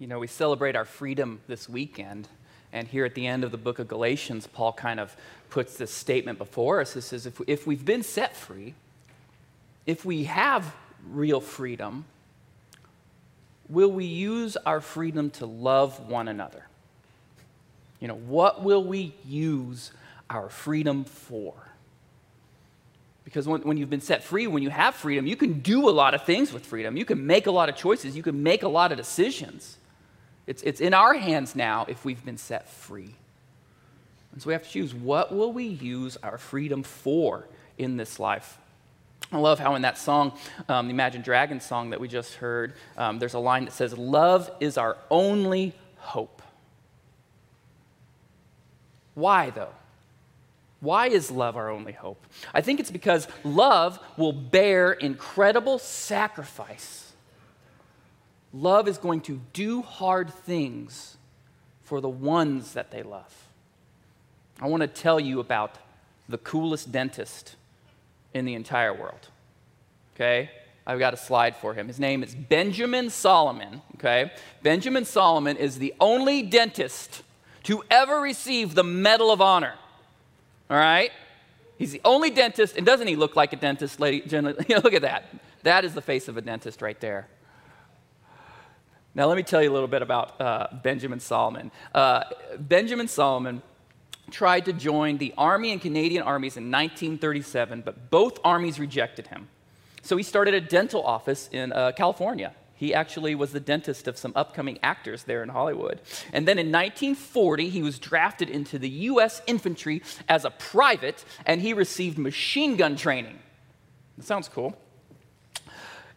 You know, we celebrate our freedom this weekend. And here at the end of the book of Galatians, Paul kind of puts this statement before us. He says, if, if we've been set free, if we have real freedom, will we use our freedom to love one another? You know, what will we use our freedom for? Because when, when, you've been set free, when you have freedom, you can do a lot of things with freedom. You can make a lot of choices. You can make a lot of decisions. It's, it's in our hands now if we've been set free. And so we have to choose what will we use our freedom for in this life? I love how in that song, um, the Imagine Dragons song that we just heard, um, there's a line that says, Love is our only hope. Why, though? Why is love our only hope? I think it's because love will bear incredible sacrifice Love is going to do hard things for the ones that they love. I want to tell you about the coolest dentist in the entire world. Okay? I've got a slide for him. His name is Benjamin Salomon. Okay? Benjamin Salomon is the only dentist to ever receive the Medal of Honor. All right? He's the only dentist, and doesn't he look like a dentist, lady? Generally, you know, look at that. That is the face of a dentist right there. Now, let me tell you a little bit about uh, Benjamin Salomon. Uh, Benjamin Salomon tried to join the Army and Canadian armies in 1937, but both armies rejected him. So he started a dental office in uh, California. He actually was the dentist of some upcoming actors there in Hollywood. And then in 1940, he was drafted into the U.S. infantry as a private, and he received machine gun training. That sounds cool.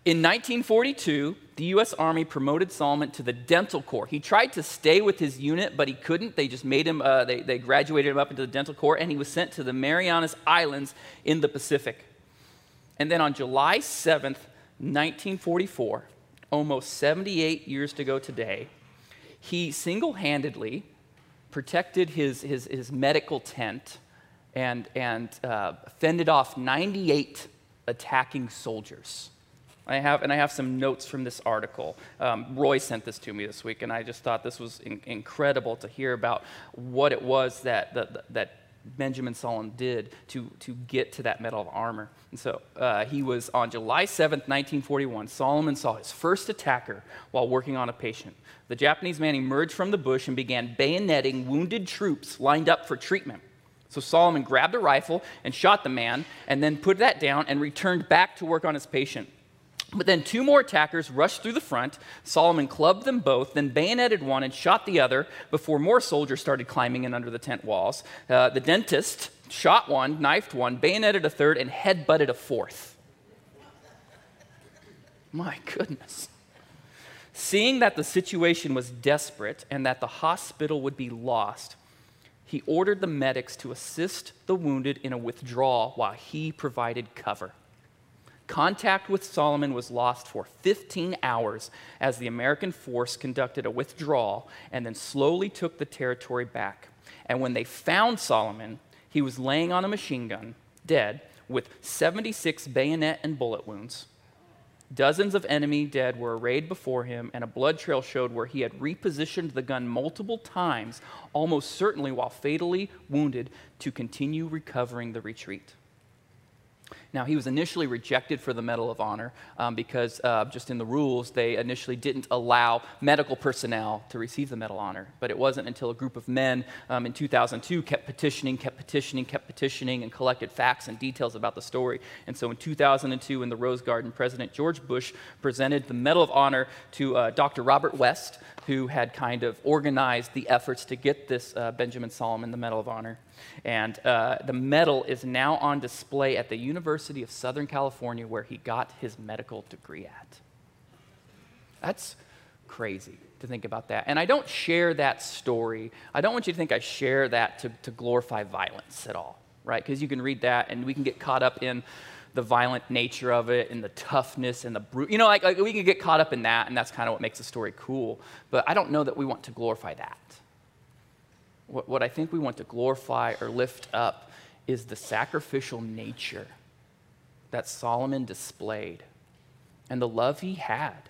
In 1942, the U.S. Army promoted Salomon to the dental corps. He tried to stay with his unit, but he couldn't. They just made him, uh, they, they graduated him up into the dental corps, and he was sent to the Marianas Islands in the Pacific. And then on July 7th, 1944, almost 78 years to go today, he single handedly protected his, his, his medical tent and, and uh, fended off 98 attacking soldiers. I have, and I have some notes from this article. Um, Roy sent this to me this week, and I just thought this was in, incredible to hear about what it was that, that, that Benjamin Salomon did to, to get to that Medal of Honor. And so uh, he was on July 7th, 1941. Salomon saw his first attacker while working on a patient. The Japanese man emerged from the bush and began bayoneting wounded troops lined up for treatment. So Salomon grabbed a rifle and shot the man, and then put that down and returned back to work on his patient. But then two more attackers rushed through the front. Salomon clubbed them both, then bayoneted one and shot the other before more soldiers started climbing in under the tent walls. Uh, the dentist shot one, knifed one, bayoneted a third, and headbutted a fourth. My goodness. Seeing that the situation was desperate and that the hospital would be lost, he ordered the medics to assist the wounded in a withdrawal while he provided cover. Contact with Salomon was lost for 15 hours as the American force conducted a withdrawal and then slowly took the territory back. And when they found Salomon, he was laying on a machine gun, dead, with 76 bayonet and bullet wounds. Dozens of enemy dead were arrayed before him, and a blood trail showed where he had repositioned the gun multiple times, almost certainly while fatally wounded, to continue recovering the retreat. Now, he was initially rejected for the Medal of Honor um, because, uh, just in the rules, they initially didn't allow medical personnel to receive the Medal of Honor. But it wasn't until a group of men um, in 2002 kept petitioning, kept petitioning, kept petitioning, and collected facts and details about the story. And so in 2002, in the Rose Garden, President George Bush presented the Medal of Honor to uh, Dr. Robert West, who had kind of organized the efforts to get this uh, Benjamin Salomon the Medal of Honor. And uh, the medal is now on display at the University of Southern California, where he got his medical degree at. That's crazy to think about that. And I don't share that story. I don't want you to think I share that to, to glorify violence at all, right? Because you can read that and we can get caught up in the violent nature of it and the toughness and the brute. You know, like, like we can get caught up in that, and that's kind of what makes the story cool. But I don't know that we want to glorify that. What, what I think we want to glorify or lift up is the sacrificial nature that Salomon displayed and the love he had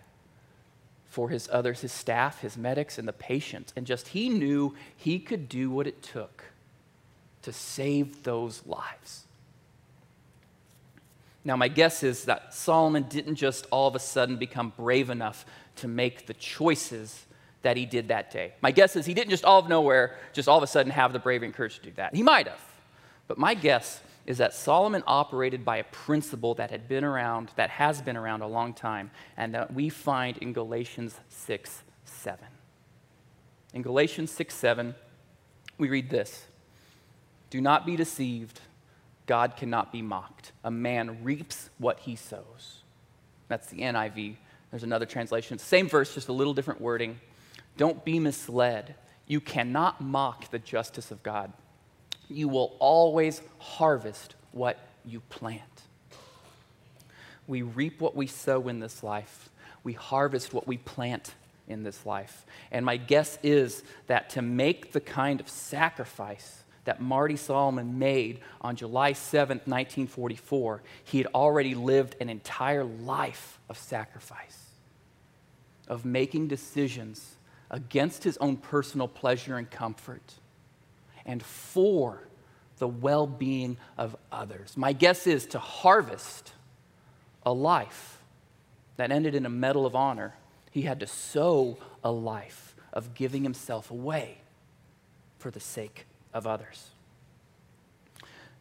for his others, his staff, his medics, and the patients. And just he knew he could do what it took to save those lives. Now, my guess is that Salomon didn't just all of a sudden become brave enough to make the choices that he did that day. My guess is he didn't just all of nowhere, just all of a sudden have the bravery and courage to do that. He might have. But my guess is that Salomon operated by a principle that had been around, that has been around a long time, and that we find in Galatians 6 7. In Galatians 6 7, we read this Do not be deceived. God cannot be mocked. A man reaps what he sows. That's the NIV. There's another translation. Same verse, just a little different wording. Don't be misled. You cannot mock the justice of God you will always harvest what you plant. We reap what we sow in this life, we harvest what we plant in this life. And my guess is that to make the kind of sacrifice that Marty Salomon made on July 7, 1944, he had already lived an entire life of sacrifice, of making decisions against his own personal pleasure and comfort and for the well being of others. My guess is to harvest a life that ended in a Medal of Honor, he had to sow a life of giving himself away for the sake of others.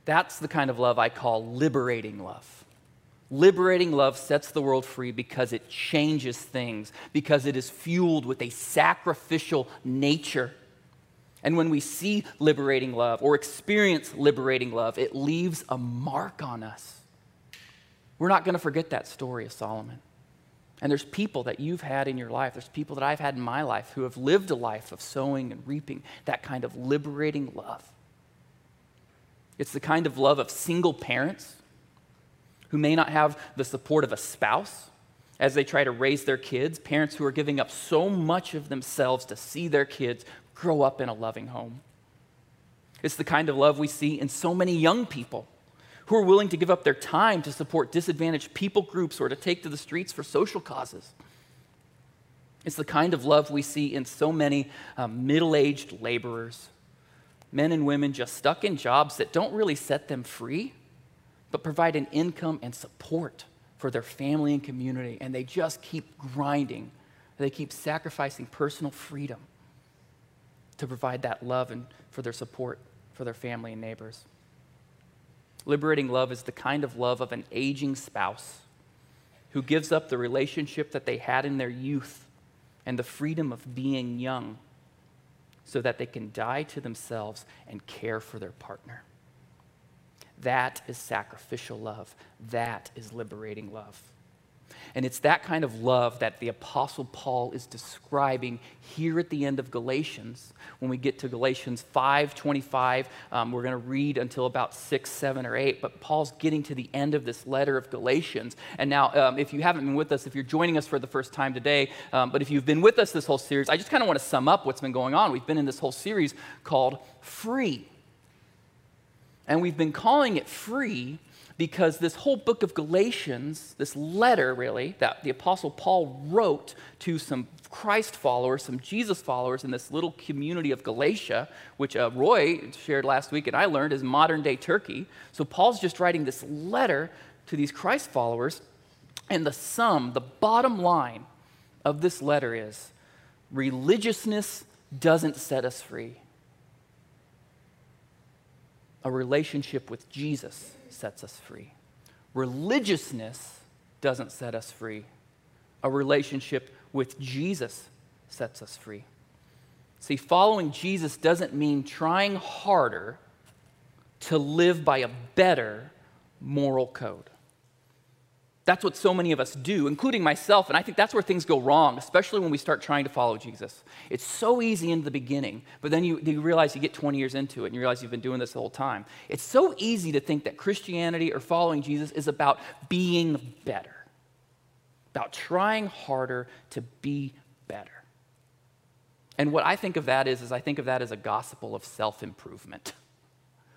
That's the kind of love I call liberating love. Liberating love sets the world free because it changes things, because it is fueled with a sacrificial nature and when we see liberating love or experience liberating love, it leaves a mark on us. We're not going to forget that story of Salomon. And there's people that you've had in your life, there's people that I've had in my life who have lived a life of sowing and reaping that kind of liberating love. It's the kind of love of single parents who may not have the support of a spouse as they try to raise their kids, parents who are giving up so much of themselves to see their kids grow up in a loving home. It's the kind of love we see in so many young people who are willing to give up their time to support disadvantaged people groups or to take to the streets for social causes. It's the kind of love we see in so many um, middle aged laborers, men and women just stuck in jobs that don't really set them free, but provide an income and support for their family and community. And they just keep grinding, they keep sacrificing personal freedom to provide that love and for their support for their family and neighbors. Liberating love is the kind of love of an aging spouse who gives up the relationship that they had in their youth and the freedom of being young so that they can die to themselves and care for their partner. That is sacrificial love. That is liberating love. And it's that kind of love that the Apostle Paul is describing here at the end of Galatians. When we get to Galatians 5 25, um, we're going to read until about 6, 7, or 8. But Paul's getting to the end of this letter of Galatians. And now, um, if you haven't been with us, if you're joining us for the first time today, um, but if you've been with us this whole series, I just kind of want to sum up what's been going on. We've been in this whole series called Free. And we've been calling it free because this whole book of Galatians, this letter really, that the Apostle Paul wrote to some Christ followers, some Jesus followers in this little community of Galatia, which uh, Roy shared last week and I learned is modern day Turkey. So Paul's just writing this letter to these Christ followers, and the sum, the bottom line of this letter is religiousness doesn't set us free. A relationship with Jesus sets us free. Religiousness doesn't set us free. A relationship with Jesus sets us free. See, following Jesus doesn't mean trying harder to live by a better moral code. That's what so many of us do, including myself. And I think that's where things go wrong, especially when we start trying to follow Jesus. It's so easy in the beginning, but then you, you, realize you get 20 years into it and you realize you've been doing this the whole time. It's so easy to think that Christianity or following Jesus is about being better, about trying harder to be better. And what I think of that is, is I think of that as a gospel of self improvement.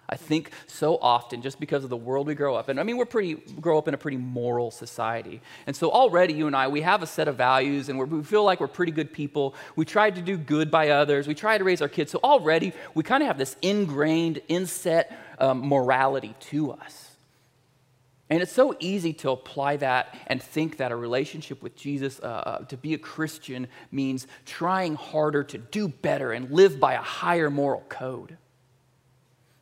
I think so often, just because of the world we grow up in, I mean, we're pretty, grow up in a pretty moral society. And so already, you and I, we have a set of values and we feel like we're pretty good people. We try to do good by others. We try to raise our kids. So already, we kind of have this ingrained, inset um, morality to us. And it's so easy to apply that and think that a relationship with Jesus, uh, uh to be a Christian, means trying harder to do better and live by a higher moral code.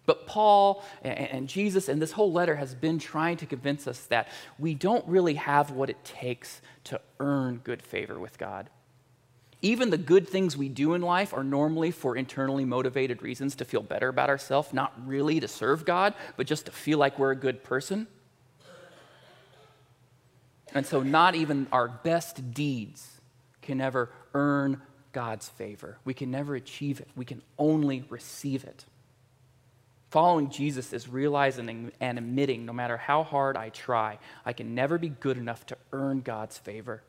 But Paul and Jesus and this whole letter has been trying to convince us that we don't really have what it takes to earn good favor with God. Even the good things we do in life are normally for internally motivated reasons to feel better about ourselves, not really to serve God, but just to feel like we're a good person. And so, not even our best deeds can ever earn God's favor. We can never achieve it, we can only receive it. Following Jesus is realizing and admitting no matter how hard I try, I can never be good enough to earn God's favor.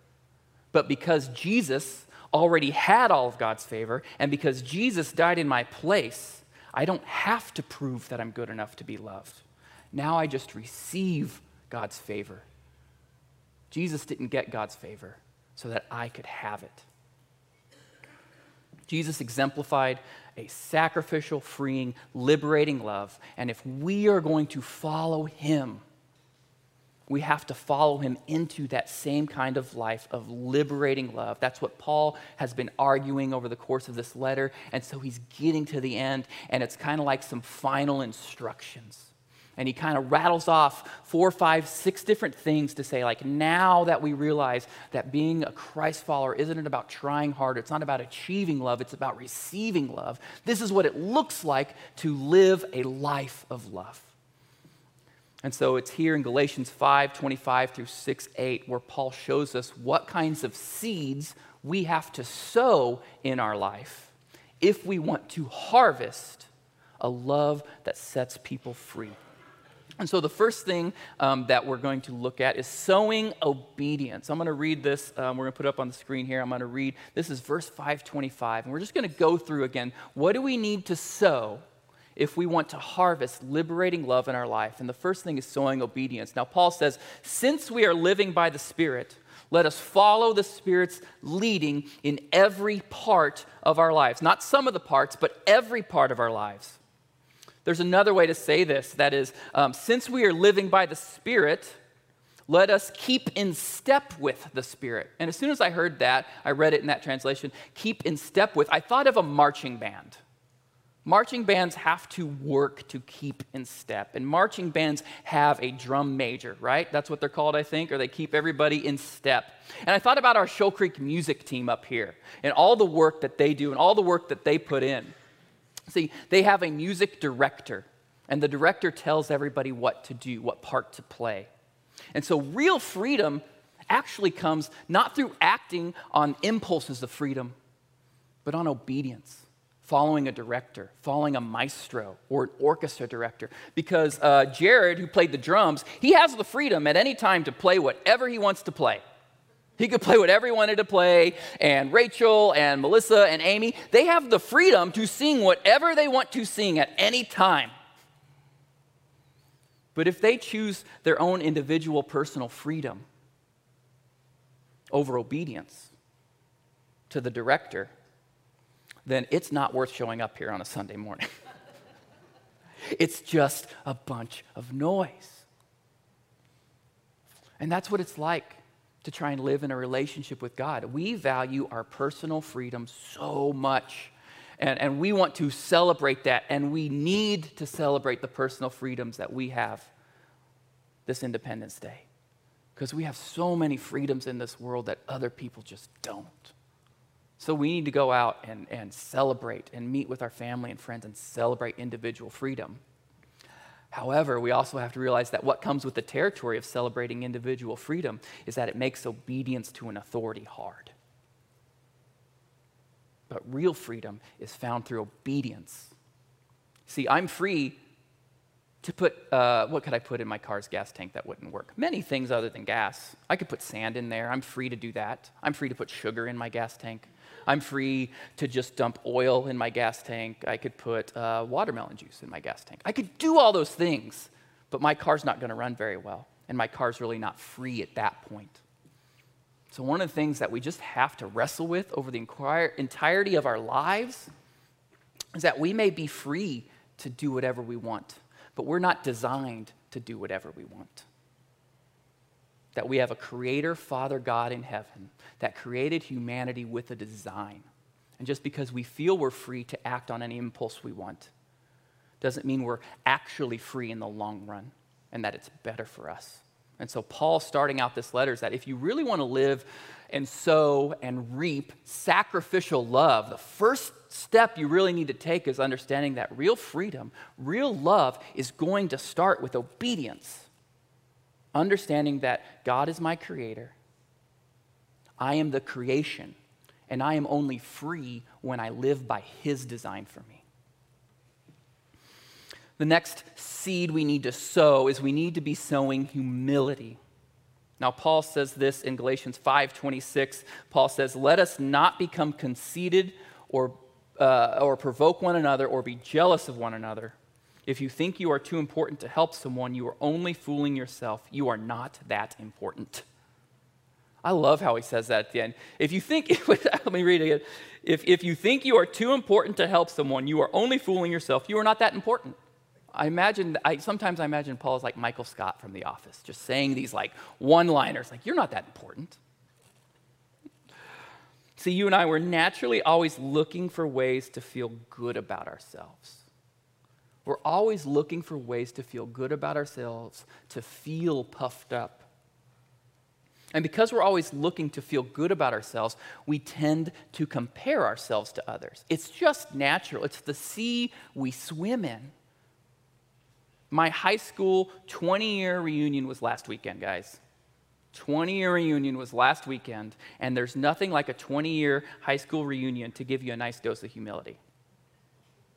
But because Jesus already had all of God's favor, and because Jesus died in my place, I don't have to prove that I'm good enough to be loved. Now I just receive God's favor. Jesus didn't get God's favor so that I could have it. Jesus exemplified a sacrificial, freeing, liberating love. And if we are going to follow him, we have to follow him into that same kind of life of liberating love. That's what Paul has been arguing over the course of this letter. And so he's getting to the end, and it's kind of like some final instructions. And he kind of rattles off four, five, six different things to say, like, now that we realize that being a Christ follower isn't about trying harder, it's not about achieving love, it's about receiving love. This is what it looks like to live a life of love. And so it's here in Galatians 5 25 through 6 8 where Paul shows us what kinds of seeds we have to sow in our life if we want to harvest a love that sets people free. And so, the first thing um, that we're going to look at is sowing obedience. I'm going to read this. Um, we're going to put up on the screen here. I'm going to read. This is verse 525. And we're just going to go through again. What do we need to sow if we want to harvest liberating love in our life? And the first thing is sowing obedience. Now, Paul says, Since we are living by the Spirit, let us follow the Spirit's leading in every part of our lives. Not some of the parts, but every part of our lives. There's another way to say this that is, um, since we are living by the Spirit, let us keep in step with the Spirit. And as soon as I heard that, I read it in that translation keep in step with, I thought of a marching band. Marching bands have to work to keep in step. And marching bands have a drum major, right? That's what they're called, I think, or they keep everybody in step. And I thought about our Shoal Creek music team up here and all the work that they do and all the work that they put in. See, they have a music director, and the director tells everybody what to do, what part to play. And so, real freedom actually comes not through acting on impulses of freedom, but on obedience, following a director, following a maestro or an orchestra director. Because uh, Jared, who played the drums, he has the freedom at any time to play whatever he wants to play. He could play whatever he wanted to play, and Rachel and Melissa and Amy, they have the freedom to sing whatever they want to sing at any time. But if they choose their own individual personal freedom over obedience to the director, then it's not worth showing up here on a Sunday morning. it's just a bunch of noise. And that's what it's like to try and live in a relationship with God. We value our personal freedom so much. And, and we want to celebrate that, and we need to celebrate the personal freedoms that we have this Independence Day. Because we have so many freedoms in this world that other people just don't. So we need to go out and, and celebrate and meet with our family and friends and celebrate individual freedom. However, we also have to realize that what comes with the territory of celebrating individual freedom is that it makes obedience to an authority hard. But real freedom is found through obedience. See, I'm free to put, uh, what could I put in my car's gas tank that wouldn't work? Many things other than gas. I could put sand in there. I'm free to do that. I'm free to put sugar in my gas tank. I'm free to just dump oil in my gas tank. I could put uh, watermelon juice in my gas tank. I could do all those things, but my car's not going to run very well. And my car's really not free at that point. So, one of the things that we just have to wrestle with over the entirety of our lives is that we may be free to do whatever we want but we're not designed to do whatever we want. That we have a creator, Father God in heaven, that created humanity with a design. And just because we feel we're free to act on any impulse we want, doesn't mean we're actually free in the long run and that it's better for us. And so, Paul, starting out this letter, is that if you really want to live and sow and reap sacrificial love, the first step you really need to take is understanding that real freedom, real love is going to start with obedience. Understanding that God is my creator, I am the creation, and I am only free when I live by His design for me. The next seed we need to sow is we need to be sowing humility. Now Paul says this in Galatians 5:26. Paul says, "Let us not become conceited or uh, or provoke one another or be jealous of one another. If you think you are too important to help someone, you are only fooling yourself. You are not that important. I love how he says that at the end. If you think, let me read it again. If, if you think you are too important to help someone, you are only fooling yourself. You are not that important. I imagine, I, sometimes I imagine Paul is like Michael Scott from The Office, just saying these like one liners, like, you're not that important. See, you and I, we're naturally always looking for ways to feel good about ourselves. We're always looking for ways to feel good about ourselves, to feel puffed up. And because we're always looking to feel good about ourselves, we tend to compare ourselves to others. It's just natural, it's the sea we swim in. My high school 20 year reunion was last weekend, guys. 20 year reunion was last weekend, and there's nothing like a 20 year high school reunion to give you a nice dose of humility.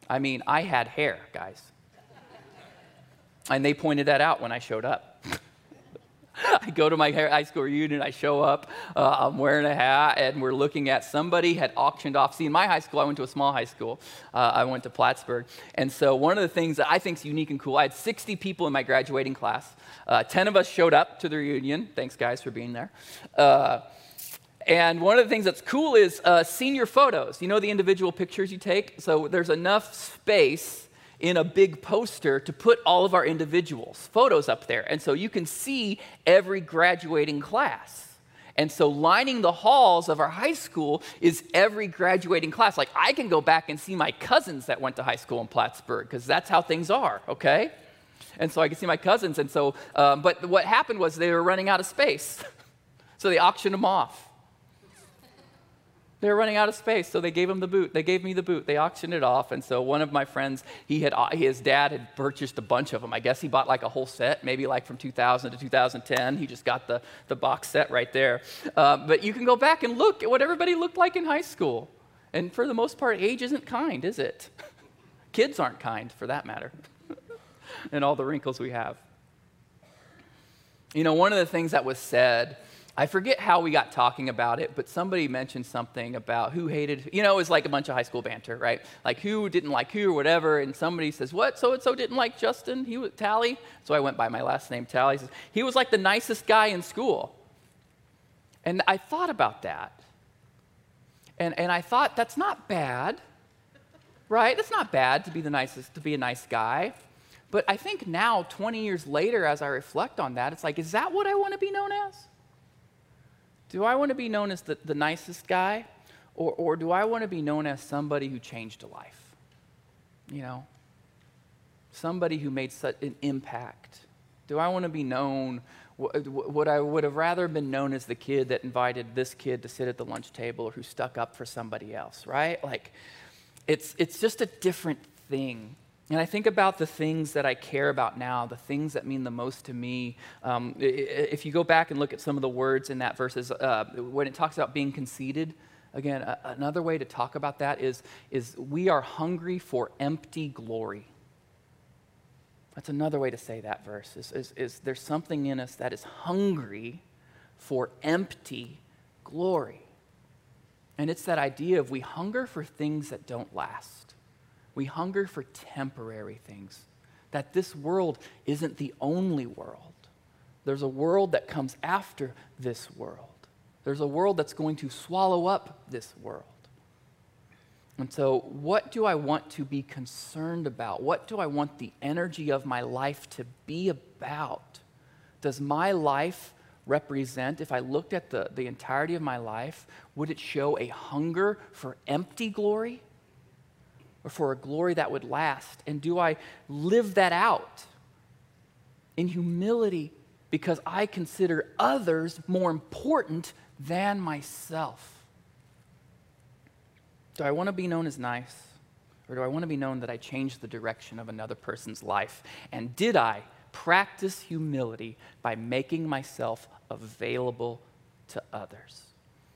I mean, I had hair, guys. And they pointed that out when I showed up. I go to my high school reunion, I show up, uh, I'm wearing a hat, and we're looking at somebody had auctioned off. See, in my high school, I went to a small high school. Uh, I went to Plattsburg. And so, one of the things that I think is unique and cool, I had 60 people in my graduating class. Uh, 10 of us showed up to the reunion. Thanks, guys, for being there. And one of the things that's cool is uh, senior photos. You know the individual pictures you take? So, there's enough space in a big poster to put all of our individuals' photos up there. And so you can see every graduating class. And so lining the halls of our high school is every graduating class. Like I can go back and see my cousins that went to high school in Plattsburg because that's how things are, okay? And so I can see my cousins. And so, um, but what happened was they were running out of space. so they auctioned them off. They were running out of space, so they gave him the boot. They gave me the boot. They auctioned it off, and so one of my friends, he had uh, his dad had purchased a bunch of them. I guess he bought like a whole set, maybe like from 2000 to 2010. He just got the the box set right there. Uh, but you can go back and look at what everybody looked like in high school, and for the most part, age isn't kind, is it? Kids aren't kind, for that matter, and all the wrinkles we have. You know, one of the things that was said I forget how we got talking about it, but somebody mentioned something about who hated, you know, it was like a bunch of high school banter, right? Like who didn't like who or whatever. And somebody says, What? So and so didn't like Justin? He was Tally. So I went by my last name, Tally. He, says, he was like the nicest guy in school. And I thought about that. And, and I thought, that's not bad, right? That's not bad to be the nicest, to be a nice guy. But I think now, 20 years later, as I reflect on that, it's like, is that what I want to be known as? Do I want to be known as the, the nicest guy? Or, or do I want to be known as somebody who changed a life? You know? Somebody who made such an impact. Do I want to be known? Would I would have rather been known as the kid that invited this kid to sit at the lunch table or who stuck up for somebody else, right? Like, it's, it's just a different thing. And I think about the things that I care about now, the things that mean the most to me. Um, if you go back and look at some of the words in that verses, uh, when it talks about being conceited, again, uh, another way to talk about that is, is we are hungry for empty glory. That's another way to say that verse is, is, is there's something in us that is hungry for empty glory. And it's that idea of we hunger for things that don't last. We hunger for temporary things. That this world isn't the only world. There's a world that comes after this world. There's a world that's going to swallow up this world. And so, what do I want to be concerned about? What do I want the energy of my life to be about? Does my life represent, if I looked at the, the entirety of my life, would it show a hunger for empty glory or for a glory that would last? And do I live that out in humility because I consider others more important than myself? Do I want to be known as nice? Or do I want to be known that I changed the direction of another person's life? And did I practice humility by making myself available to others?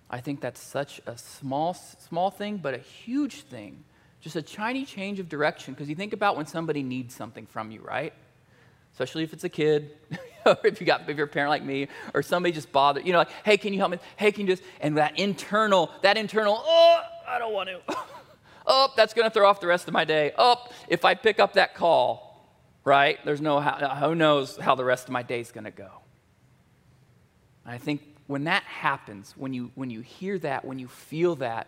I think that's such a small, small thing, but a huge thing. Just a tiny change of direction. Because you think about when somebody needs something from you, right? Especially if it's a kid, or if you got if you're a parent like me, or somebody just bothered, you know, like, hey, can you help me? Hey, can you just and that internal, that internal, oh, I don't want to. oh, that's going to throw off the rest of my day. Oh, if I pick up that call, right? There's no, how, uh, who knows how the rest of my day is going to go. I think when that happens, when you, when you hear that, when you feel that,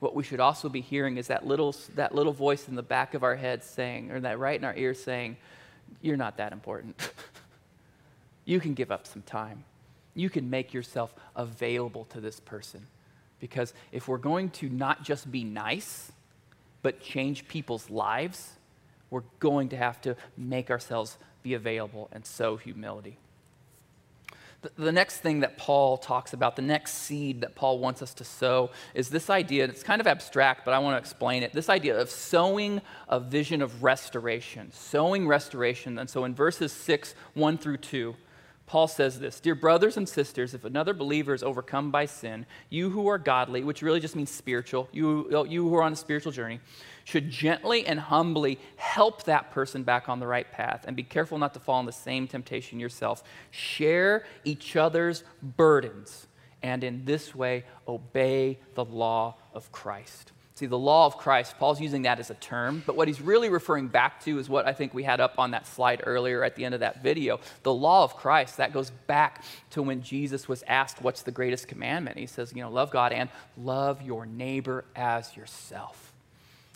what we should also be hearing is that little, that little voice in the back of our head saying, or that right in our ear saying, You're not that important. you can give up some time. You can make yourself available to this person. Because if we're going to not just be nice, but change people's lives, we're going to have to make ourselves be available and sow humility. The, next thing that Paul talks about, the next seed that Paul wants us to sow, is this idea. It's kind of abstract, but I want to explain it. This idea of sowing a vision of restoration, sowing restoration. And so in verses 6, 1 through 2, Paul says this Dear brothers and sisters, if another believer is overcome by sin, you who are godly, which really just means spiritual, you, you who are on a spiritual journey, should gently and humbly help that person back on the right path and be careful not to fall in the same temptation yourself. Share each other's burdens and in this way obey the law of Christ. See, the law of Christ, Paul's using that as a term, but what he's really referring back to is what I think we had up on that slide earlier at the end of that video. The law of Christ, that goes back to when Jesus was asked, What's the greatest commandment? He says, You know, love God and love your neighbor as yourself.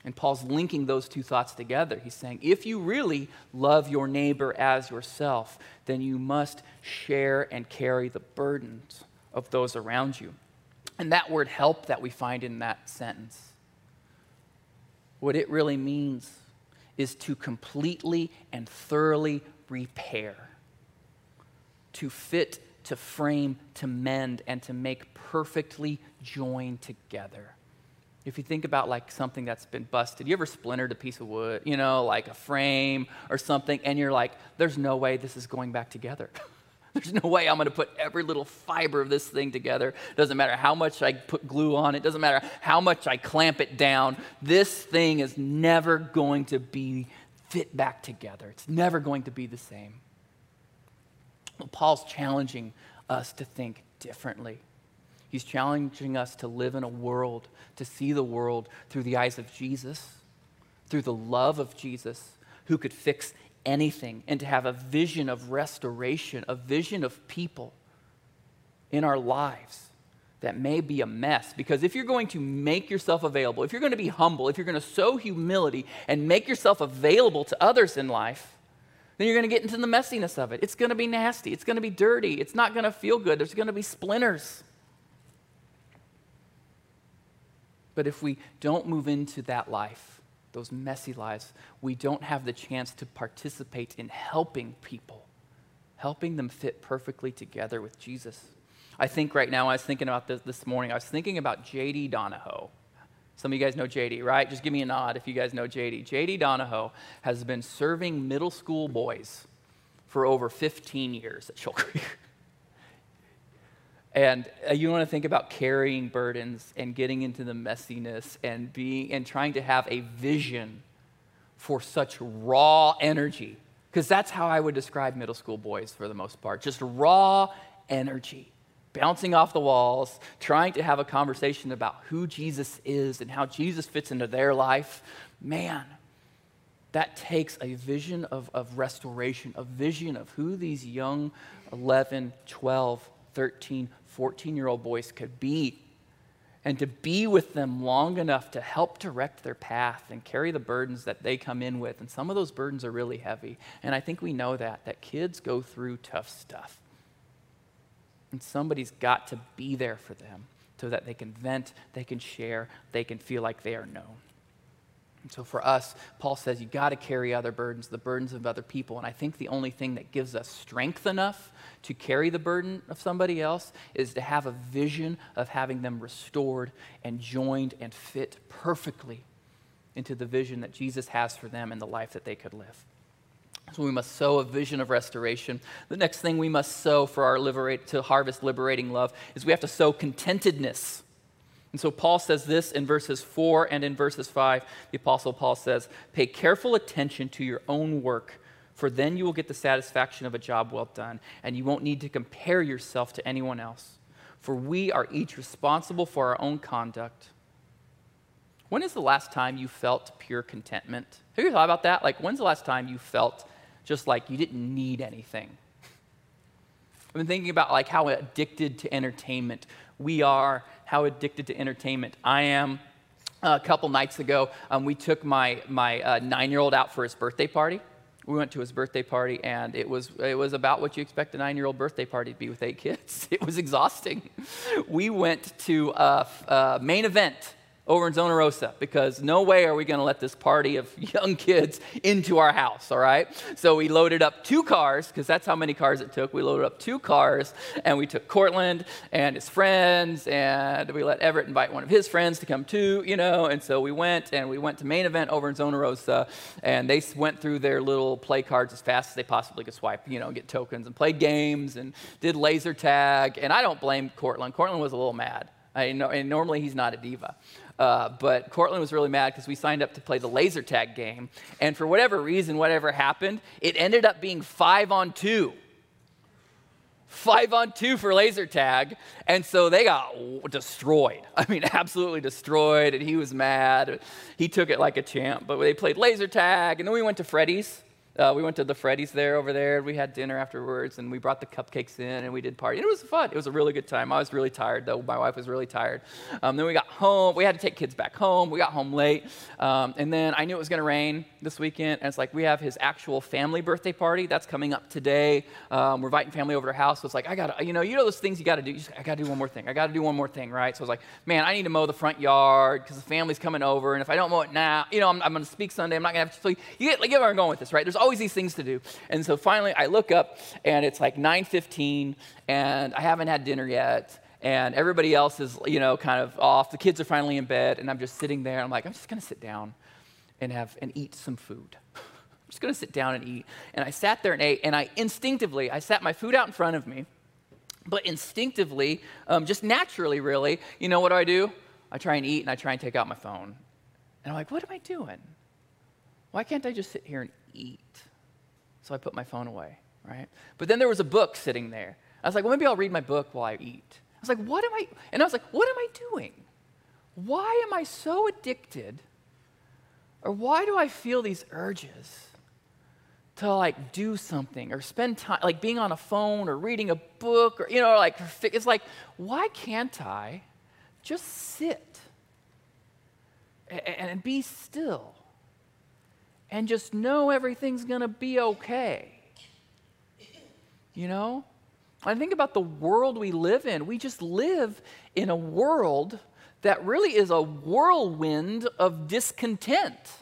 And Paul's linking those two thoughts together. He's saying, if you really love your neighbor as yourself, then you must share and carry the burdens of those around you. And that word help that we find in that sentence what it really means is to completely and thoroughly repair, to fit, to frame, to mend, and to make perfectly join together. If you think about like something that's been busted, you ever splintered a piece of wood, you know, like a frame or something, and you're like, there's no way this is going back together. There's no way I'm going to put every little fiber of this thing together. Doesn't matter how much I put glue on it, doesn't matter how much I clamp it down. This thing is never going to be fit back together. It's never going to be the same. Well, Paul's challenging us to think differently. He's challenging us to live in a world, to see the world through the eyes of Jesus, through the love of Jesus, who could fix anything and to have a vision of restoration, a vision of people in our lives that may be a mess. Because if you're going to make yourself available, if you're going to be humble, if you're going to sow humility and make yourself available to others in life, then you're going to get into the messiness of it. It's going to be nasty. It's going to be dirty. It's not going to feel good. There's going to be splinters. But if we don't move into that life, those messy lives, we don't have the chance to participate in helping people, helping them fit perfectly together with Jesus. I think right now, I was thinking about this this morning, I was thinking about J.D. Donahoe. Some of you guys know JD, right? Just give me a nod if you guys know JD. JD Donahoe has been serving middle school boys for over 15 years at Shoal Creek. And uh, you want to think about carrying burdens and getting into the messiness and being and trying to have a vision for such raw energy Because that's how I would describe middle school boys for the most part just raw energy, bouncing off the walls, trying to have a conversation about who Jesus is and how Jesus fits into their life. Man, that takes a vision of, of restoration, a vision of who these young 11, 12, 13, 14 year old boys could be and to be with them long enough to help direct their path and carry the burdens that they come in with. And some of those burdens are really heavy. And I think we know that, that kids go through tough stuff. And somebody's got to be there for them so that they can vent, they can share, they can feel like they are known. And so for us, Paul says you got to carry other burdens, the burdens of other people. And I think the only thing that gives us strength enough to carry the burden of somebody else is to have a vision of having them restored and joined and fit perfectly into the vision that Jesus has for them and the life that they could live. So we must sow a vision of restoration. The next thing we must sow for our liberate to harvest liberating love is we have to sow contentedness. And so Paul says this in verses 4 and in verses 5. The Apostle Paul says, Pay careful attention to your own work, for then you will get the satisfaction of a job well done, and you won't need to compare yourself to anyone else. For we are each responsible for our own conduct. When is the last time you felt pure contentment? Have you thought about that? Like, when's the last time you felt just like you didn't need anything? I've been thinking about like how addicted to entertainment we are how addicted to entertainment I am. a couple nights ago, um, we took my, my uh, nine year old out for his birthday party. We went to his birthday party, and it was, it was about what you expect a nine year old birthday party to be with eight kids. It was exhausting. We went to a, a main event over in Zona Rosa because no way are we going to let this party of young kids into our house, all right? So we loaded up two cars because that's how many cars it took. We loaded up two cars and we took Cortland and his friends and we let Everett invite one of his friends to come too, you know. And so we went and we went to main event over in Zona Rosa and they went through their little play cards as fast as they possibly could swipe, you know, get tokens and played games and did laser tag. And I don't blame Cortland. Cortland was a little mad. I know, and normally he's not a diva. Uh, but Cortland was really mad because we signed up to play the laser tag game. And for whatever reason, whatever happened, it ended up being five on two. Five on two for laser tag. And so they got destroyed. I mean, absolutely destroyed. And he was mad. He took it like a champ. But they played laser tag. And then we went to Freddy's. Uh, we went to the Freddy's there over there. We had dinner afterwards, and we brought the cupcakes in, and we did party. And it was fun. It was a really good time. I was really tired, though. My wife was really tired. Um, then we got home. We had to take kids back home. We got home late, um, and then I knew it was going to rain this weekend. And it's like we have his actual family birthday party that's coming up today. Um, we're inviting family over to our house. So it's like I got to, you know, you know those things you got to do. Just, I got to do one more thing. I got to do one more thing, right? So I was like, man, I need to mow the front yard because the family's coming over, and if I don't mow it now, you know, I'm, I'm going to speak Sunday. I'm not going to have to. So you get, like, you get where I'm going with this, right? There's always these things to do. And so finally, I look up, and it's like 9:15, and I haven't had dinner yet. And everybody else is, you know, kind of off. The kids are finally in bed, and I'm just sitting there. I'm like, I'm just gonna sit down and have and eat some food. I'm just gonna sit down and eat. And I sat there and ate, and I instinctively, I sat my food out in front of me, but instinctively, um, just naturally, really, you know what do I do? I try and eat, and I try and take out my phone. And I'm like, what am I doing? Why can't I just sit here and eat? So I put my phone away, right? But then there was a book sitting there. I was like, well, maybe I'll read my book while I eat. I was like, what am I? And I was like, what am I doing? Why am I so addicted? Or why do I feel these urges to like do something or spend time, like being on a phone or reading a book or, you know, like, it's like, why can't I just sit and be still? And just know everything's going to be okay. You know? I think about the world we live in. We just live in a world that really is a whirlwind of discontent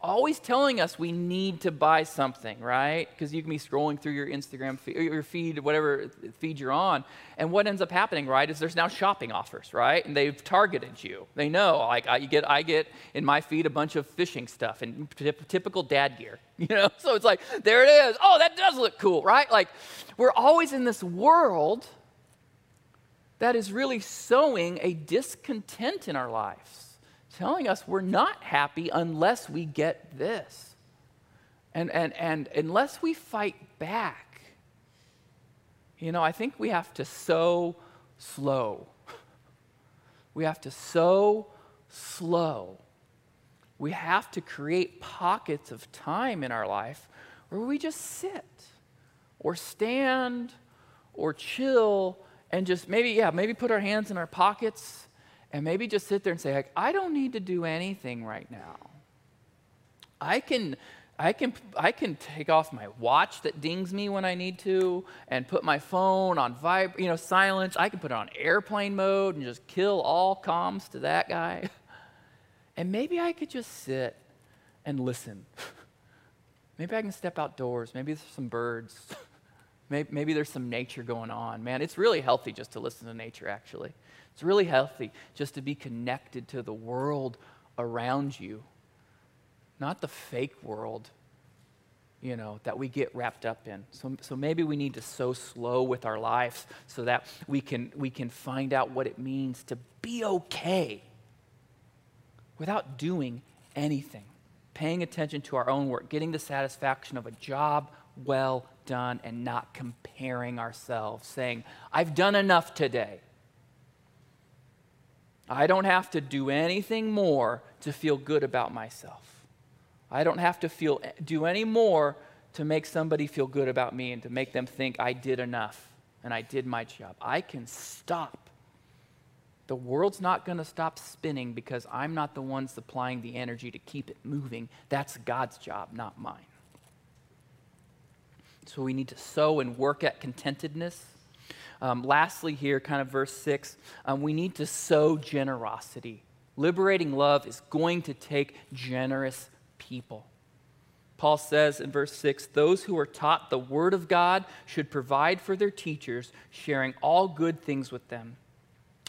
always telling us we need to buy something, right? Because you can be scrolling through your Instagram feed, your feed, whatever feed you're on, and what ends up happening, right, is there's now shopping offers, right? And they've targeted you. They know, like I get, I get in my feed a bunch of fishing stuff and typical dad gear, you know. So it's like there it is. Oh, that does look cool, right? Like we're always in this world that is really sowing a discontent in our lives telling us we're not happy unless we get this. And, and, and unless we fight back, you know, I think we have to sow slow. We have to sow slow. We have to create pockets of time in our life where we just sit or stand or chill and just maybe, yeah, maybe put our hands in our pockets and maybe just sit there and say, like, I don't need to do anything right now. I can I can, I can take off my watch that dings me when I need to and put my phone on vib- you know, silence. I can put it on airplane mode and just kill all comms to that guy. And maybe I could just sit and listen. maybe I can step outdoors. Maybe there's some birds. maybe, maybe there's some nature going on. Man, it's really healthy just to listen to nature, actually. It's really healthy just to be connected to the world around you not the fake world, you know, that we get wrapped up in. So, so maybe we need to sow slow with our lives so that we can, we can find out what it means to be okay without doing anything, paying attention to our own work, getting the satisfaction of a job well done, and not comparing ourselves, saying, I've done enough today. I don't have to do anything more to feel good about myself. I don't have to feel, do any more to make somebody feel good about me and to make them think I did enough and I did my job. I can stop. The world's not going to stop spinning because I'm not the one supplying the energy to keep it moving. That's God's job, not mine. So we need to sow and work at contentedness. Um, lastly, here, kind of verse 6, um, we need to sow generosity. Liberating love is going to take generous people. Paul says in verse 6 those who are taught the word of God should provide for their teachers, sharing all good things with them.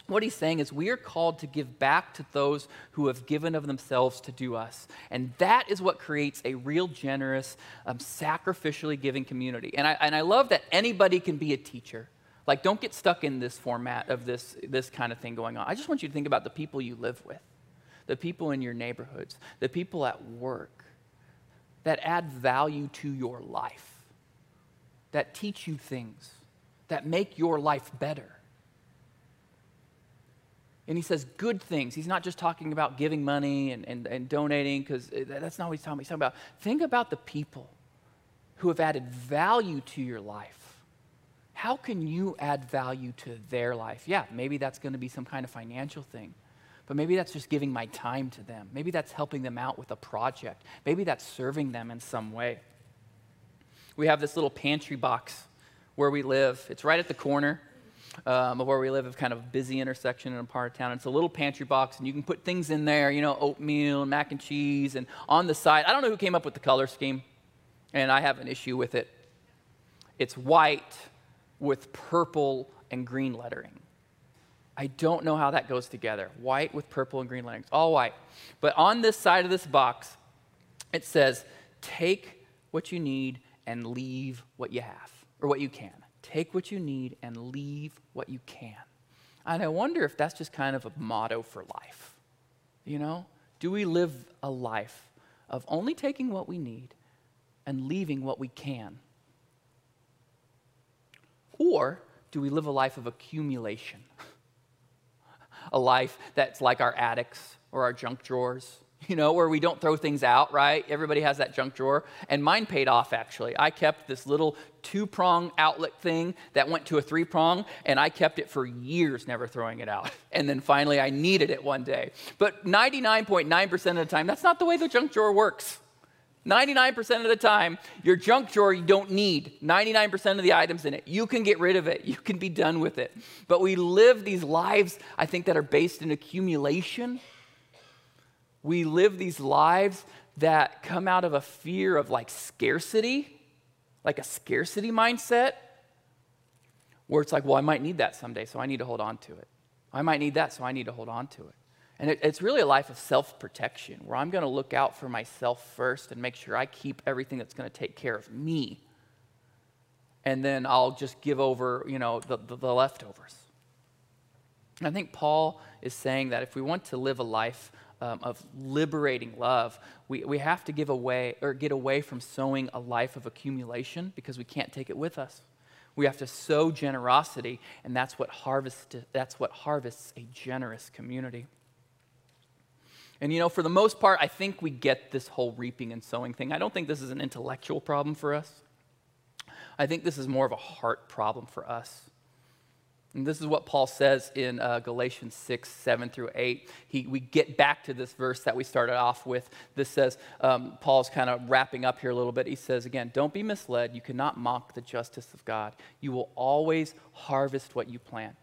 What he's saying is, we are called to give back to those who have given of themselves to do us. And that is what creates a real generous, um, sacrificially giving community. And I, and I love that anybody can be a teacher. Like, don't get stuck in this format of this, this kind of thing going on. I just want you to think about the people you live with the people in your neighborhoods, the people at work that add value to your life, that teach you things, that make your life better. And he says good things. He's not just talking about giving money and, and, and donating, because eh, that's not what he's talking about. He's talking about think about the people who have added value to your life. How can you add value to their life? Yeah, maybe that's going to be some kind of financial thing. But maybe that's just giving my time to them. Maybe that's helping them out with a project. Maybe that's serving them in some way. We have this little pantry box where we live. It's right at the corner um, of where we live, a kind of busy intersection in a part of town. It's a little pantry box, and you can put things in there, you know, oatmeal and mac and cheese. And on the side, I don't know who came up with the color scheme, and I have an issue with it. It's white with purple and green lettering. I don't know how that goes together. White with purple and green letters, all white. But on this side of this box, it says, take what you need and leave what you have, or what you can. Take what you need and leave what you can. And I wonder if that's just kind of a motto for life. You know? Do we live a life of only taking what we need and leaving what we can? Or do we live a life of accumulation? a life that's like our attics or our junk drawers, you know, where we don't throw things out, right? Everybody has that junk drawer. And mine paid off, actually. I kept this little two prong outlet thing that went to a three prong, and I kept it for years, never throwing it out. And then finally, I needed it one day. But 99.9% of the time, that's not the way the junk drawer works. 99% of the time, your junk drawer you don't need 99% of the items in it. You can get rid of it, you can be done with it. But we live these lives, I think, that are based in accumulation. We live these lives that come out of a fear of like scarcity, like a scarcity mindset, where it's like, well, I might need that someday, so I need to hold on to it. I might need that, so I need to hold on to it. And it, it's really a life of self protection where I'm going to look out for myself first and make sure I keep everything that's going to take care of me. And then I'll just give over, you know, the, the, the leftovers. I think Paul is saying that if we want to live a life um, of liberating love, we, we have to give away or get away from sowing a life of accumulation because we can't take it with us. We have to sow generosity, and that's what, harvest, that's what harvests a generous community. And you know, for the most part, I think we get this whole reaping and sowing thing. I don't think this is an intellectual problem for us. I think this is more of a heart problem for us. And this is what Paul says in uh, Galatians 6, 7 through 8. He, we get back to this verse that we started off with. This says, um, Paul's kind of wrapping up here a little bit. He says, again, don't be misled. You cannot mock the justice of God. You will always harvest what you plant.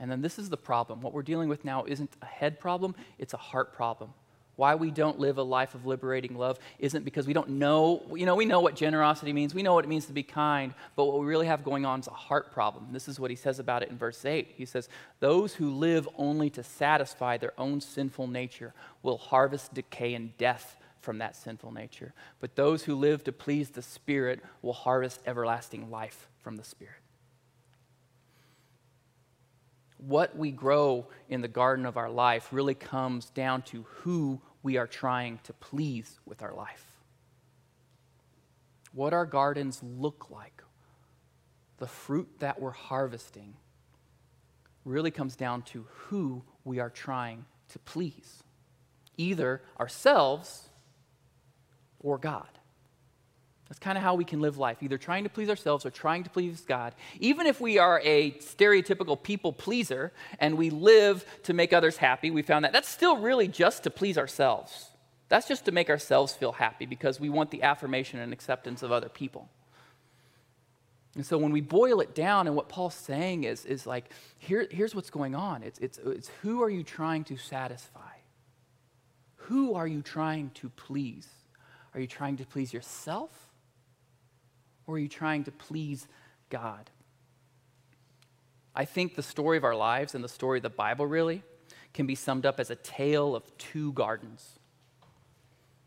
And then this is the problem. What we're dealing with now isn't a head problem, it's a heart problem why we don't live a life of liberating love isn't because we don't know, you know, we know what generosity means, we know what it means to be kind, but what we really have going on is a heart problem. This is what he says about it in verse 8. He says, Those who live only to satisfy their own sinful nature will harvest decay and death from that sinful nature. But those who live to please the Spirit will harvest everlasting life from the Spirit what we grow in the garden of our life really comes down to who we are trying to please with our life. What our gardens look like, the fruit that we're harvesting, really comes down to who we are trying to please either ourselves or God. That's kind of how we can live life, either trying to please ourselves or trying to please God. Even if we are a stereotypical people pleaser and we live to make others happy, we found that that's still really just to please ourselves. That's just to make ourselves feel happy because we want the affirmation and acceptance of other people. And so when we boil it down, and what Paul's saying is, is like, here, here's what's going on it's, it's, it's who are you trying to satisfy? Who are you trying to please? Are you trying to please yourself? Or are you trying to please God? I think the story of our lives and the story of the Bible really can be summed up as a tale of two gardens.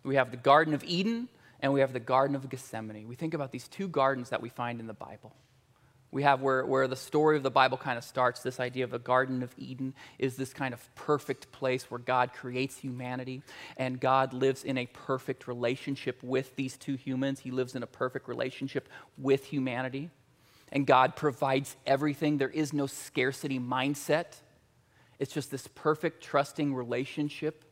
We have the Garden of Eden and we have the Garden of Gethsemane. We think about these two gardens that we find in the Bible. We have where, where the story of the Bible kind of starts this idea of a Garden of Eden is this kind of perfect place where God creates humanity and God lives in a perfect relationship with these two humans. He lives in a perfect relationship with humanity. And God provides everything. There is no scarcity mindset. It's just this perfect, trusting relationship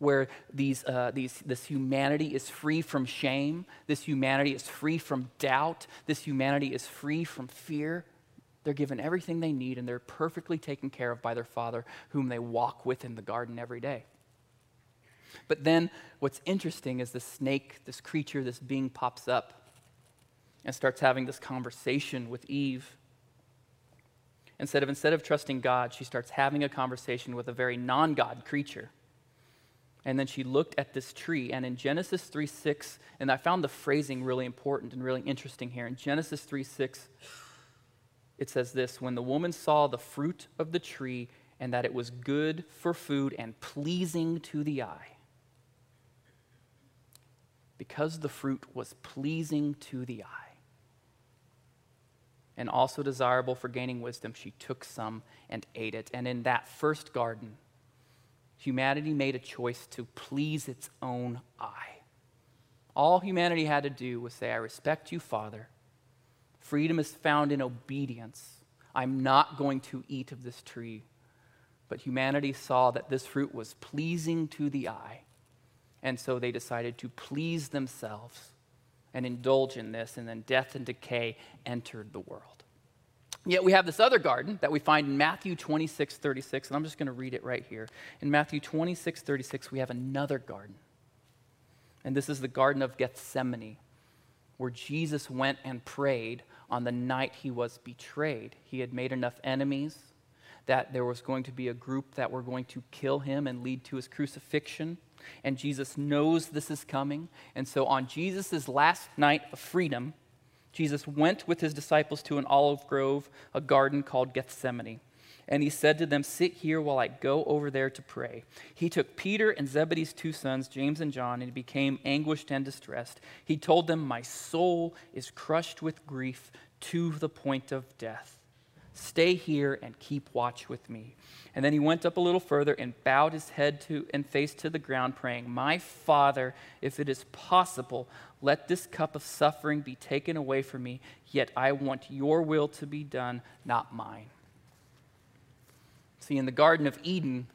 where these, uh, these, this humanity is free from shame, this humanity is free from doubt, this humanity is free from fear. They're given everything they need and they're perfectly taken care of by their Father, whom they walk with in the garden every day. But then what's interesting is the snake, this creature, this being pops up and starts having this conversation with Eve. Instead of, instead of trusting God, she starts having a conversation with a very non God creature. And then she looked at this tree. And in Genesis 3 6, and I found the phrasing really important and really interesting here. In Genesis 3 6, it says this When the woman saw the fruit of the tree and that it was good for food and pleasing to the eye, because the fruit was pleasing to the eye and also desirable for gaining wisdom, she took some and ate it. And in that first garden, humanity made a choice to please its own eye. All humanity had to do was say, I respect you, Father. Freedom is found in obedience. I'm not going to eat of this tree. But humanity saw that this fruit was pleasing to the eye. And so they decided to please themselves and indulge in this. And then death and decay entered the world. Yet we have this other garden that we find in Matthew 26, 36, and I'm just going to read it right here. In Matthew 26, 36, we have another garden. And this is the Garden of Gethsemane, where Jesus went and prayed on the night he was betrayed. He had made enough enemies that there was going to be a group that were going to kill him and lead to his crucifixion. And Jesus knows this is coming. And so on Jesus' last night of freedom, Jesus went with his disciples to an olive grove, a garden called Gethsemane. And he said to them, Sit here while I go over there to pray. He took Peter and Zebedee's two sons, James and John, and he became anguished and distressed. He told them, My soul is crushed with grief to the point of death. Stay here and keep watch with me. And then he went up a little further and bowed his head to and face to the ground, praying, My Father, if it is possible, let this cup of suffering be taken away from me, yet I want your will to be done, not mine. See, in the Garden of Eden,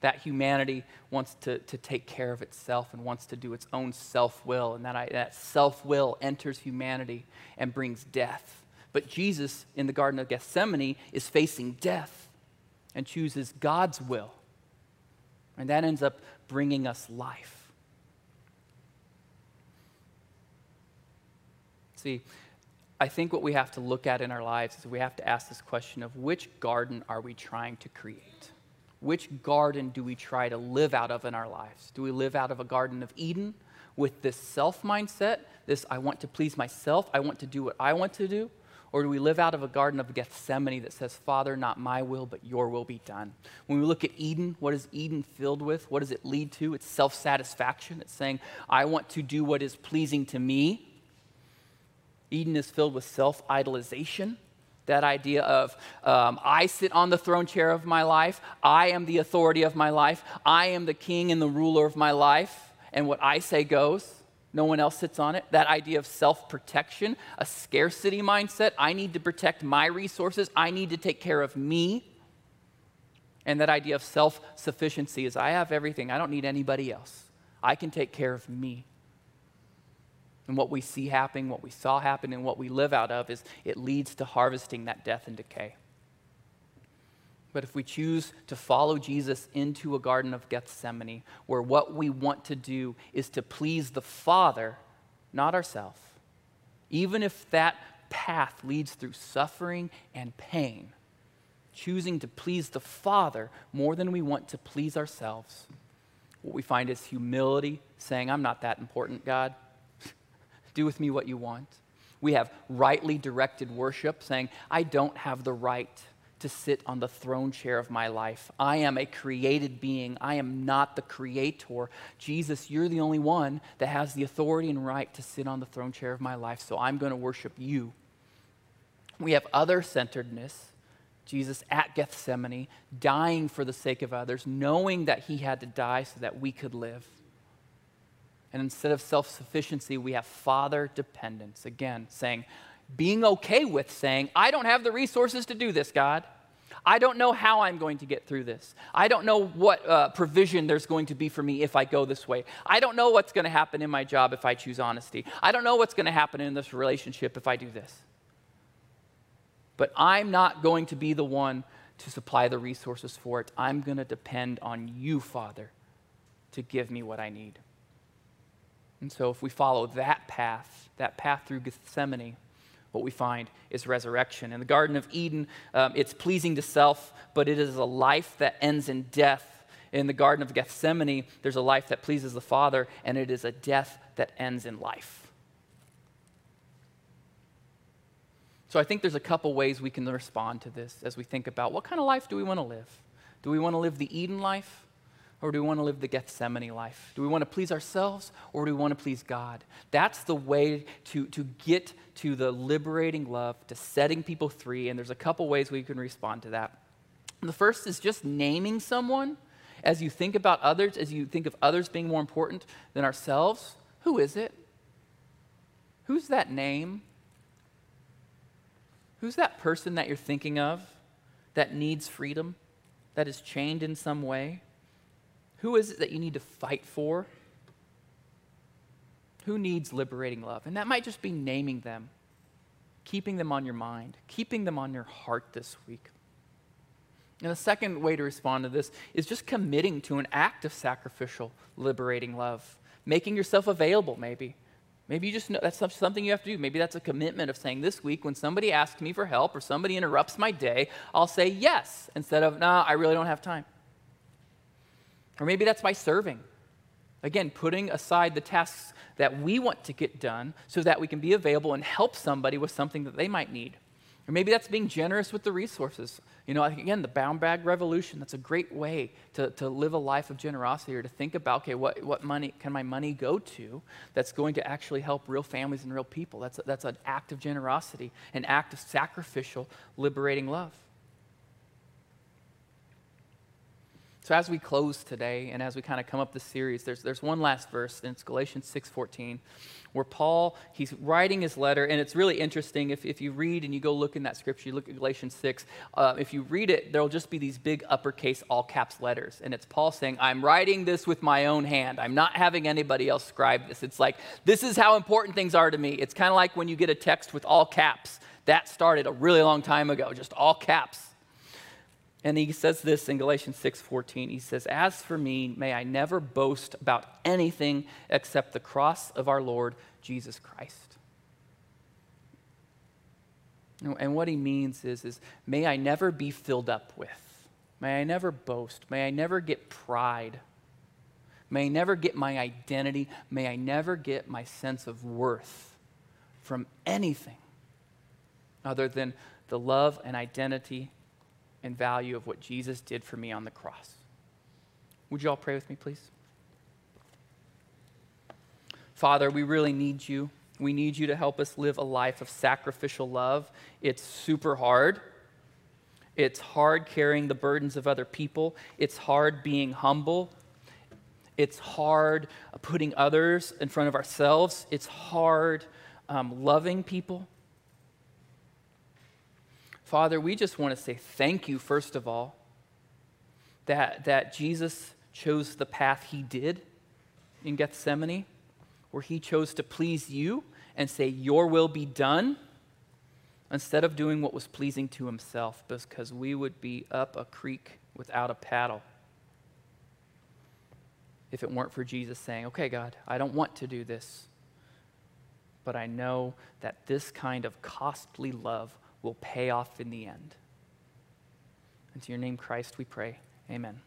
that humanity wants to, to take care of itself and wants to do its own self will. And that, that self will enters humanity and brings death. But Jesus in the Garden of Gethsemane is facing death and chooses God's will. And that ends up bringing us life. See, I think what we have to look at in our lives is we have to ask this question of which garden are we trying to create? Which garden do we try to live out of in our lives? Do we live out of a garden of Eden with this self mindset, this I want to please myself, I want to do what I want to do? Or do we live out of a garden of Gethsemane that says, Father, not my will, but your will be done? When we look at Eden, what is Eden filled with? What does it lead to? It's self satisfaction. It's saying, I want to do what is pleasing to me. Eden is filled with self idolization. That idea of, um, I sit on the throne chair of my life, I am the authority of my life, I am the king and the ruler of my life, and what I say goes. No one else sits on it. That idea of self protection, a scarcity mindset. I need to protect my resources, I need to take care of me. And that idea of self sufficiency is I have everything, I don't need anybody else. I can take care of me. And what we see happening, what we saw happen, and what we live out of is it leads to harvesting that death and decay. But if we choose to follow Jesus into a Garden of Gethsemane, where what we want to do is to please the Father, not ourselves, even if that path leads through suffering and pain, choosing to please the Father more than we want to please ourselves, what we find is humility, saying, I'm not that important, God. Do with me what you want. We have rightly directed worship, saying, I don't have the right to sit on the throne chair of my life. I am a created being. I am not the creator. Jesus, you're the only one that has the authority and right to sit on the throne chair of my life, so I'm going to worship you. We have other centeredness. Jesus at Gethsemane, dying for the sake of others, knowing that he had to die so that we could live. And instead of self sufficiency, we have father dependence. Again, saying, being okay with saying, I don't have the resources to do this, God. I don't know how I'm going to get through this. I don't know what uh, provision there's going to be for me if I go this way. I don't know what's going to happen in my job if I choose honesty. I don't know what's going to happen in this relationship if I do this. But I'm not going to be the one to supply the resources for it. I'm going to depend on you, Father, to give me what I need. And so, if we follow that path, that path through Gethsemane, what we find is resurrection. In the Garden of Eden, um, it's pleasing to self, but it is a life that ends in death. In the Garden of Gethsemane, there's a life that pleases the Father, and it is a death that ends in life. So I think there's a couple ways we can respond to this as we think about what kind of life do we want to live? Do we want to live the Eden life? Or do we want to live the Gethsemane life? Do we want to please ourselves or do we want to please God? That's the way to, to get to the liberating love, to setting people free. And there's a couple ways we can respond to that. The first is just naming someone as you think about others, as you think of others being more important than ourselves. Who is it? Who's that name? Who's that person that you're thinking of that needs freedom, that is chained in some way? Who is it that you need to fight for? Who needs liberating love? And that might just be naming them, keeping them on your mind, keeping them on your heart this week. And the second way to respond to this is just committing to an act of sacrificial, liberating love, making yourself available, maybe. Maybe you just know that's something you have to do. Maybe that's a commitment of saying, this week, when somebody asks me for help or somebody interrupts my day, I'll say yes instead of, nah, I really don't have time. Or maybe that's by serving. Again, putting aside the tasks that we want to get done so that we can be available and help somebody with something that they might need. Or maybe that's being generous with the resources. You know, again, the bound bag revolution, that's a great way to, to live a life of generosity or to think about, okay, what, what money can my money go to that's going to actually help real families and real people? That's, a, that's an act of generosity, an act of sacrificial, liberating love. So as we close today and as we kind of come up the series, there's, there's one last verse, and it's Galatians 6.14, where Paul, he's writing his letter, and it's really interesting. If, if you read and you go look in that scripture, you look at Galatians 6, uh, if you read it, there'll just be these big uppercase all caps letters. And it's Paul saying, I'm writing this with my own hand. I'm not having anybody else scribe this. It's like, this is how important things are to me. It's kind of like when you get a text with all caps. That started a really long time ago, just all caps. And he says this in Galatians 6:14. He says, "As for me, may I never boast about anything except the cross of our Lord Jesus Christ." And what he means is, is may I never be filled up with. May I never boast. May I never get pride. May I never get my identity. May I never get my sense of worth from anything other than the love and identity and value of what Jesus did for me on the cross. Would you all pray with me, please? Father, we really need you. We need you to help us live a life of sacrificial love. It's super hard. It's hard carrying the burdens of other people. It's hard being humble. It's hard putting others in front of ourselves. It's hard um, loving people. Father, we just want to say thank you, first of all, that, that Jesus chose the path he did in Gethsemane, where he chose to please you and say, Your will be done, instead of doing what was pleasing to himself, because we would be up a creek without a paddle if it weren't for Jesus saying, Okay, God, I don't want to do this, but I know that this kind of costly love will pay off in the end. Into your name, Christ, we pray. Amen.